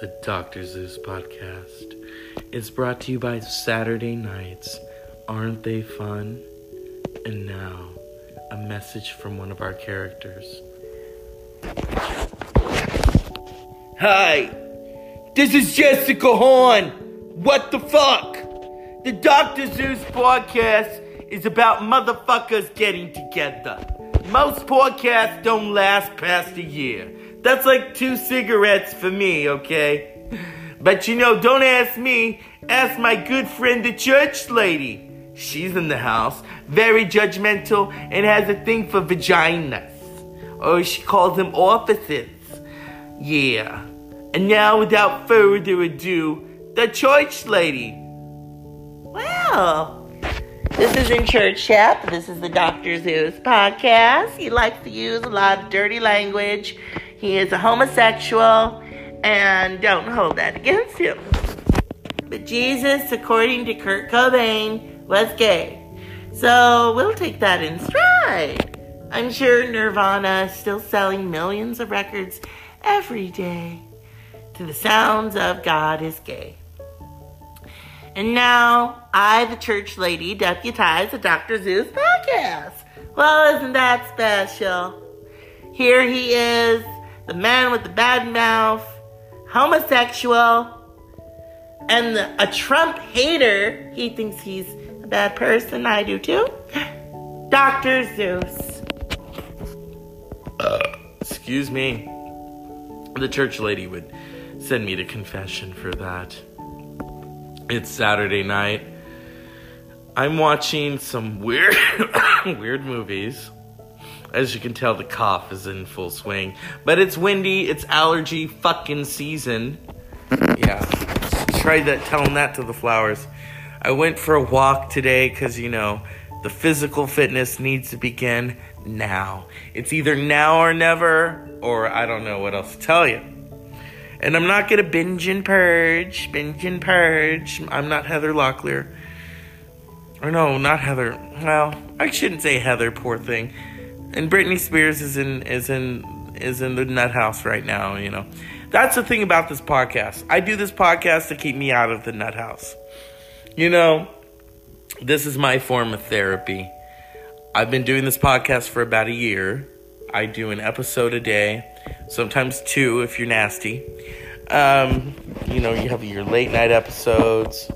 the Dr. Zeus podcast is brought to you by Saturday Nights. Aren't they fun? And now, a message from one of our characters. Hi, this is Jessica Horn. What the fuck? The Dr. Zeus podcast is about motherfuckers getting together. Most podcasts don't last past a year. That's like two cigarettes for me, okay? But you know, don't ask me, ask my good friend the church lady. She's in the house, very judgmental, and has a thing for vaginas. Or she calls them offices. Yeah. And now, without further ado, the church lady. Well, this is in church chat. This is the Dr. Zeus podcast. He likes to use a lot of dirty language. He is a homosexual, and don't hold that against him. But Jesus, according to Kurt Cobain, was gay. So we'll take that in stride. I'm sure Nirvana is still selling millions of records every day to the sounds of God is gay. And now I, the church lady, deputize the Dr. Zeus podcast. Well, isn't that special? Here he is, the man with the bad mouth, homosexual, and the, a Trump hater. He thinks he's a bad person. I do too. Dr. Zeus. Uh, excuse me. The church lady would send me to confession for that. It's Saturday night. I'm watching some weird weird movies. As you can tell, the cough is in full swing. But it's windy, it's allergy fucking season. Yeah. Try that telling that to the flowers. I went for a walk today because you know the physical fitness needs to begin now. It's either now or never, or I don't know what else to tell you. And I'm not gonna binge and purge, binge and purge. I'm not Heather Locklear. Or no, not Heather. Well, I shouldn't say Heather, poor thing. And Britney Spears is in is in is in the nut house right now, you know. That's the thing about this podcast. I do this podcast to keep me out of the nut house. You know, this is my form of therapy. I've been doing this podcast for about a year. I do an episode a day, sometimes two if you're nasty. Um, you know, you have your late night episodes,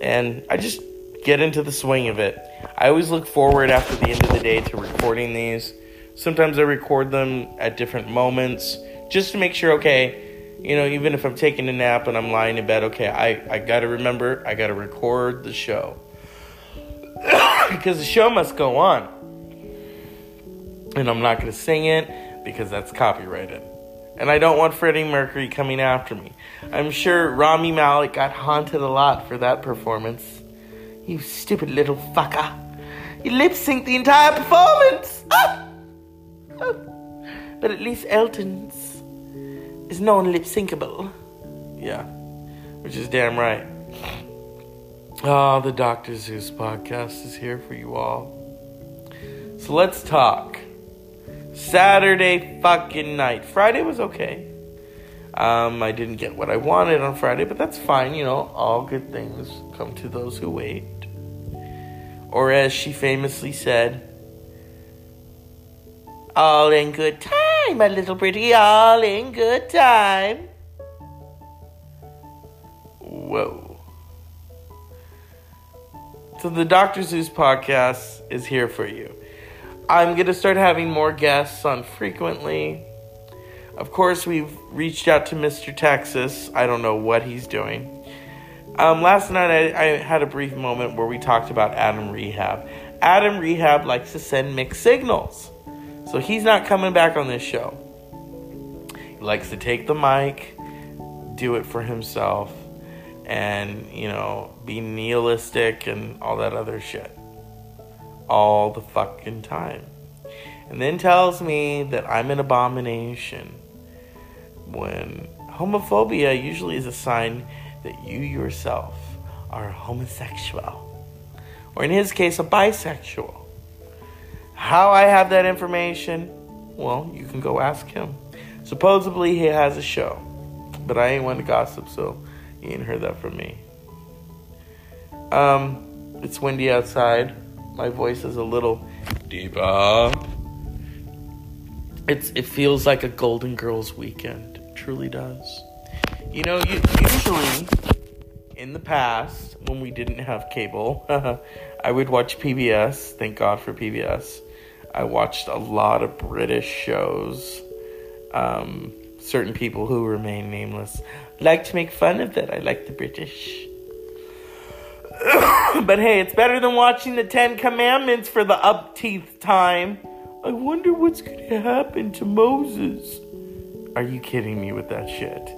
and I just get into the swing of it. I always look forward after the end of the day to recording these. Sometimes I record them at different moments just to make sure, okay, you know, even if I'm taking a nap and I'm lying in bed, okay, I, I gotta remember, I gotta record the show. because the show must go on. And I'm not gonna sing it because that's copyrighted. And I don't want Freddie Mercury coming after me. I'm sure Rami Malek got haunted a lot for that performance. You stupid little fucker. You lip synced the entire performance. Ah! But at least Elton's is non lip syncable. Yeah, which is damn right. Oh, the Dr. Zeus podcast is here for you all. So let's talk. Saturday fucking night. Friday was okay. Um, I didn't get what I wanted on Friday, but that's fine. You know, all good things come to those who wait. Or as she famously said, all in good time, my little pretty, all in good time. Whoa. So the Dr. Zeus podcast is here for you. I'm going to start having more guests on frequently. Of course, we've reached out to Mr. Texas. I don't know what he's doing. Um, last night, I, I had a brief moment where we talked about Adam Rehab. Adam Rehab likes to send mixed signals. So he's not coming back on this show. He likes to take the mic, do it for himself, and, you know, be nihilistic and all that other shit. All the fucking time. And then tells me that I'm an abomination when homophobia usually is a sign that you yourself are homosexual, or in his case, a bisexual. How I have that information, well, you can go ask him. Supposedly, he has a show. But I ain't one to gossip, so you ain't heard that from me. Um, it's windy outside. My voice is a little deeper. It's it feels like a Golden Girls weekend. Truly does. You know, you, usually in the past when we didn't have cable, I would watch PBS. Thank God for PBS. I watched a lot of British shows. Um, certain people who remain nameless like to make fun of that. I like the British. but hey, it's better than watching the Ten Commandments for the upteenth time. I wonder what's going to happen to Moses. Are you kidding me with that shit?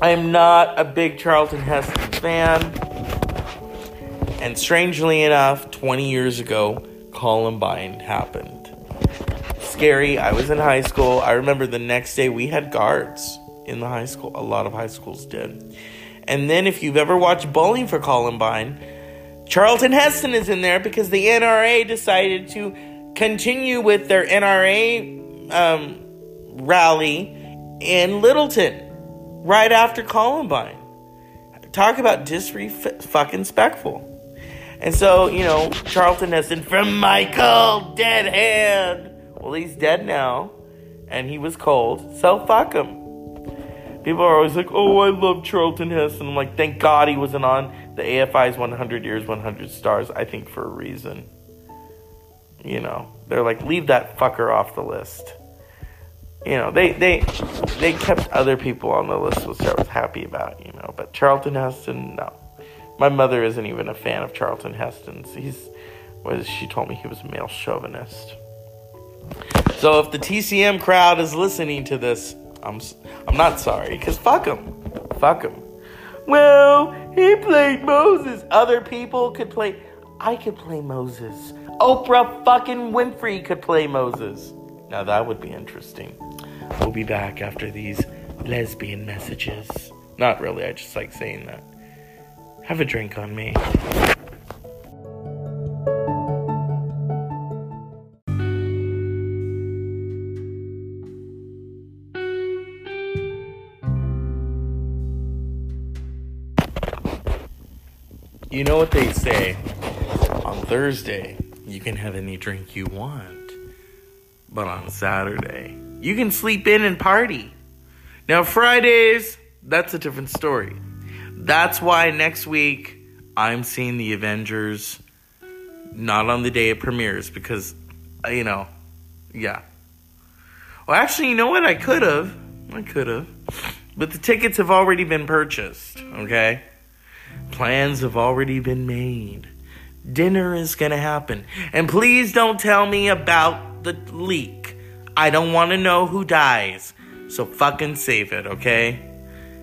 I am not a big Charlton Heston fan. And strangely enough, 20 years ago, Columbine happened. Scary. I was in high school. I remember the next day we had guards in the high school. A lot of high schools did. And then, if you've ever watched Bowling for Columbine, Charlton Heston is in there because the NRA decided to continue with their NRA um, rally in Littleton right after Columbine. Talk about disrespectful. And so, you know, Charlton Heston from Michael Deadhand. Well, he's dead now, and he was cold, so fuck him. People are always like, oh, I love Charlton Heston. I'm like, thank God he wasn't on the AFI's 100 Years, 100 Stars, I think for a reason. You know, they're like, leave that fucker off the list. You know, they they they kept other people on the list, which I was happy about. You know, but Charlton Heston, no. My mother isn't even a fan of Charlton Heston's. He's, was she told me he was a male chauvinist. So if the TCM crowd is listening to this, I'm I'm not sorry, cause fuck him, fuck him. Well, he played Moses. Other people could play. I could play Moses. Oprah fucking Winfrey could play Moses. Now that would be interesting. We'll be back after these lesbian messages. Not really, I just like saying that. Have a drink on me. You know what they say? On Thursday, you can have any drink you want. But on Saturday, you can sleep in and party. Now, Fridays, that's a different story. That's why next week I'm seeing the Avengers not on the day it premieres because, uh, you know, yeah. Well, actually, you know what? I could have. I could have. But the tickets have already been purchased, okay? Plans have already been made. Dinner is gonna happen. And please don't tell me about the leak. I don't wanna know who dies. So fucking save it, okay?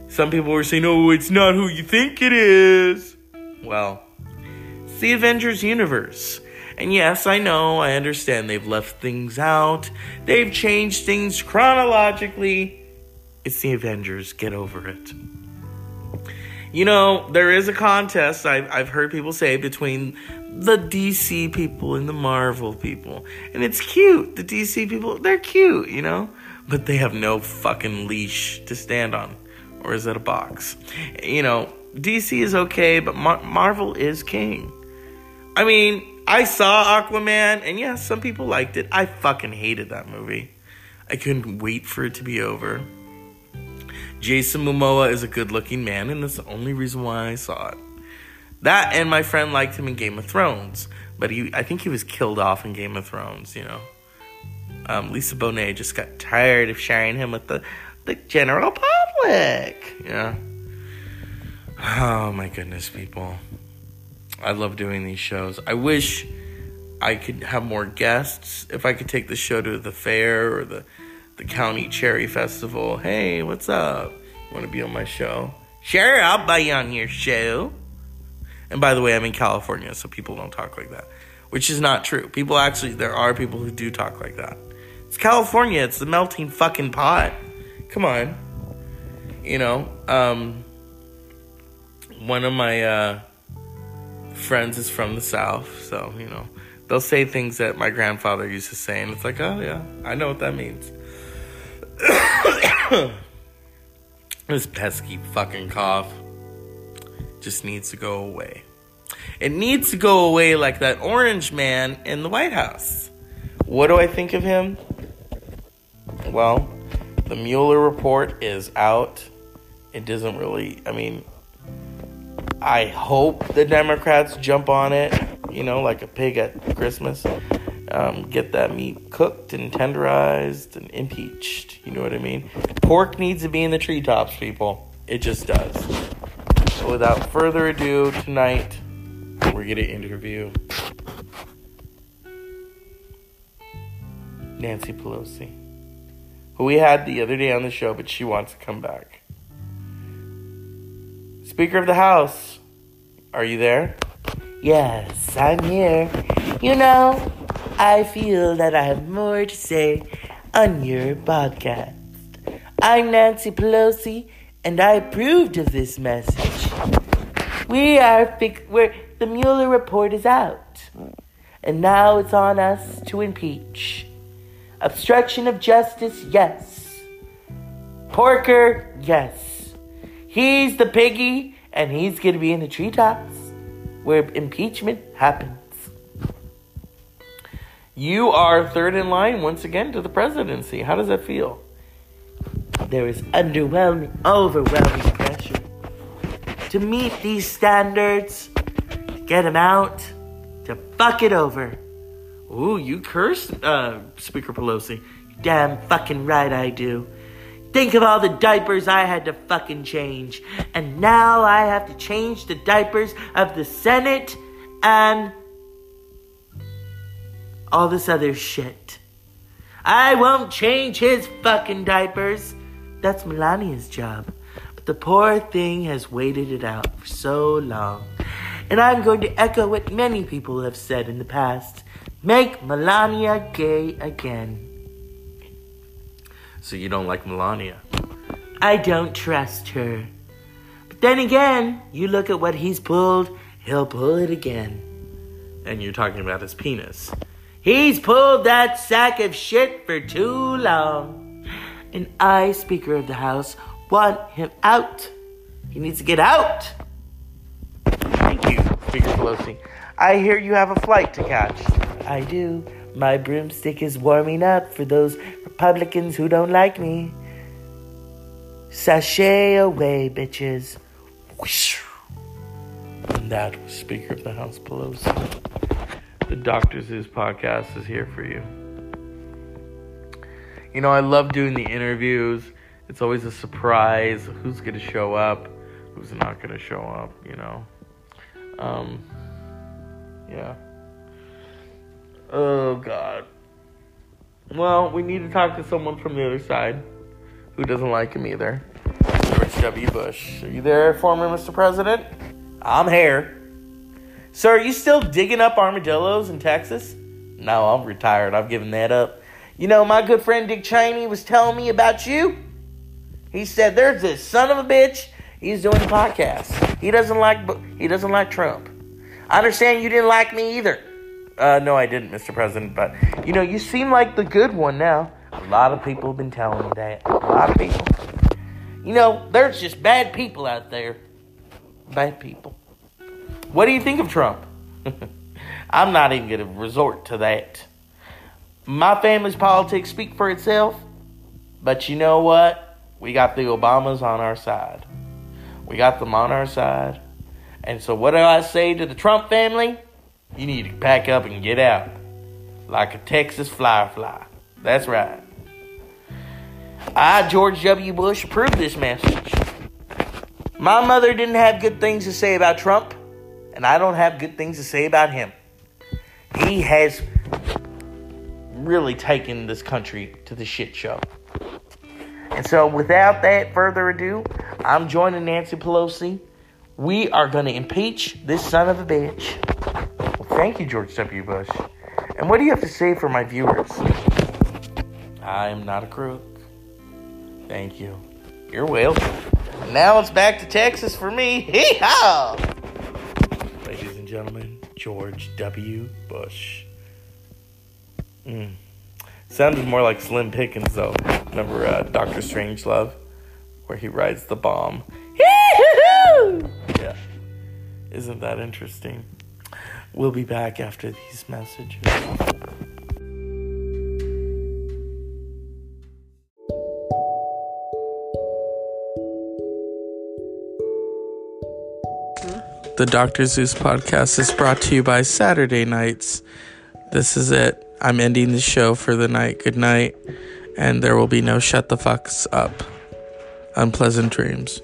Some people were saying, oh, it's not who you think it is. Well, it's the Avengers universe. And yes, I know, I understand they've left things out, they've changed things chronologically. It's the Avengers, get over it. You know, there is a contest, I've, I've heard people say, between the DC people and the Marvel people. And it's cute. The DC people, they're cute, you know? But they have no fucking leash to stand on. Or is it a box? You know, DC is okay, but Mar- Marvel is king. I mean, I saw Aquaman, and yeah, some people liked it. I fucking hated that movie. I couldn't wait for it to be over. Jason Momoa is a good looking man, and that's the only reason why I saw it. That and my friend liked him in Game of Thrones, but he I think he was killed off in Game of Thrones, you know. Um, Lisa Bonet just got tired of sharing him with the, the general public. Yeah. Oh my goodness, people. I love doing these shows. I wish I could have more guests. If I could take the show to the fair or the the county cherry festival. Hey, what's up? Want to be on my show? Sure, I'll buy you on your show. And by the way, I'm in California, so people don't talk like that, which is not true. People actually, there are people who do talk like that. It's California. It's the melting fucking pot. Come on. You know, um, one of my uh, friends is from the South, so, you know, they'll say things that my grandfather used to say, and it's like, oh, yeah, I know what that means. This pesky fucking cough just needs to go away. It needs to go away like that orange man in the White House. What do I think of him? Well, the Mueller report is out. It doesn't really, I mean, I hope the Democrats jump on it, you know, like a pig at Christmas. Um, get that meat cooked and tenderized and impeached. You know what I mean? Pork needs to be in the treetops, people. It just does. Without further ado, tonight we're gonna interview Nancy Pelosi, who we had the other day on the show, but she wants to come back. Speaker of the House, are you there? Yes, I'm here. You know, I feel that I have more to say on your podcast. I'm Nancy Pelosi, and I approved of this message. We are we're, the Mueller report is out, and now it's on us to impeach. Obstruction of justice, yes. Porker, yes. He's the piggy, and he's going to be in the treetops where impeachment happens. You are third in line once again to the presidency. How does that feel? There is underwhelming, overwhelming to meet these standards, to get them out, to fuck it over. Ooh, you cursed, uh, Speaker Pelosi. Damn fucking right I do. Think of all the diapers I had to fucking change. And now I have to change the diapers of the Senate and all this other shit. I won't change his fucking diapers. That's Melania's job. The poor thing has waited it out for so long. And I'm going to echo what many people have said in the past make Melania gay again. So you don't like Melania? I don't trust her. But then again, you look at what he's pulled, he'll pull it again. And you're talking about his penis. He's pulled that sack of shit for too long. And I, Speaker of the House, want him out. He needs to get out. Thank you, Speaker Pelosi. I hear you have a flight to catch. I do. My broomstick is warming up for those Republicans who don't like me. Sashay away, bitches. Whoosh. And that was Speaker of the House Pelosi. The Dr. Zeus podcast is here for you. You know, I love doing the interviews. It's always a surprise who's going to show up, who's not going to show up, you know. Um, yeah. Oh, God. Well, we need to talk to someone from the other side who doesn't like him either. George W. Bush. Are you there, former Mr. President? I'm here. Sir, are you still digging up armadillos in Texas? No, I'm retired. I've given that up. You know, my good friend Dick Cheney was telling me about you. He said there's this son of a bitch. He's doing a podcast. He doesn't like he doesn't like Trump. I understand you didn't like me either. Uh, no, I didn't, Mr. President. But you know, you seem like the good one now. A lot of people have been telling me that. A lot of people. You know, there's just bad people out there. Bad people. What do you think of Trump? I'm not even going to resort to that. My family's politics speak for itself, but you know what? We got the Obamas on our side. We got them on our side. And so, what do I say to the Trump family? You need to pack up and get out. Like a Texas fly fly. That's right. I, George W. Bush, approve this message. My mother didn't have good things to say about Trump and I don't have good things to say about him. He has really taken this country to the shit show. And so, without that further ado, I'm joining Nancy Pelosi. We are going to impeach this son of a bitch. Well, thank you, George W. Bush. And what do you have to say for my viewers? I'm not a crook. Thank you. You're welcome. Now it's back to Texas for me. Hee haw! Ladies and gentlemen, George W. Bush. Mm. Sounded more like Slim Pickens, though. Remember uh, Doctor Strangelove? where he rides the bomb. Yeah. Isn't that interesting? We'll be back after these messages. The Dr. Zeus podcast is brought to you by Saturday Nights. This is it. I'm ending the show for the night. Good night. And there will be no shut the fucks up. Unpleasant dreams.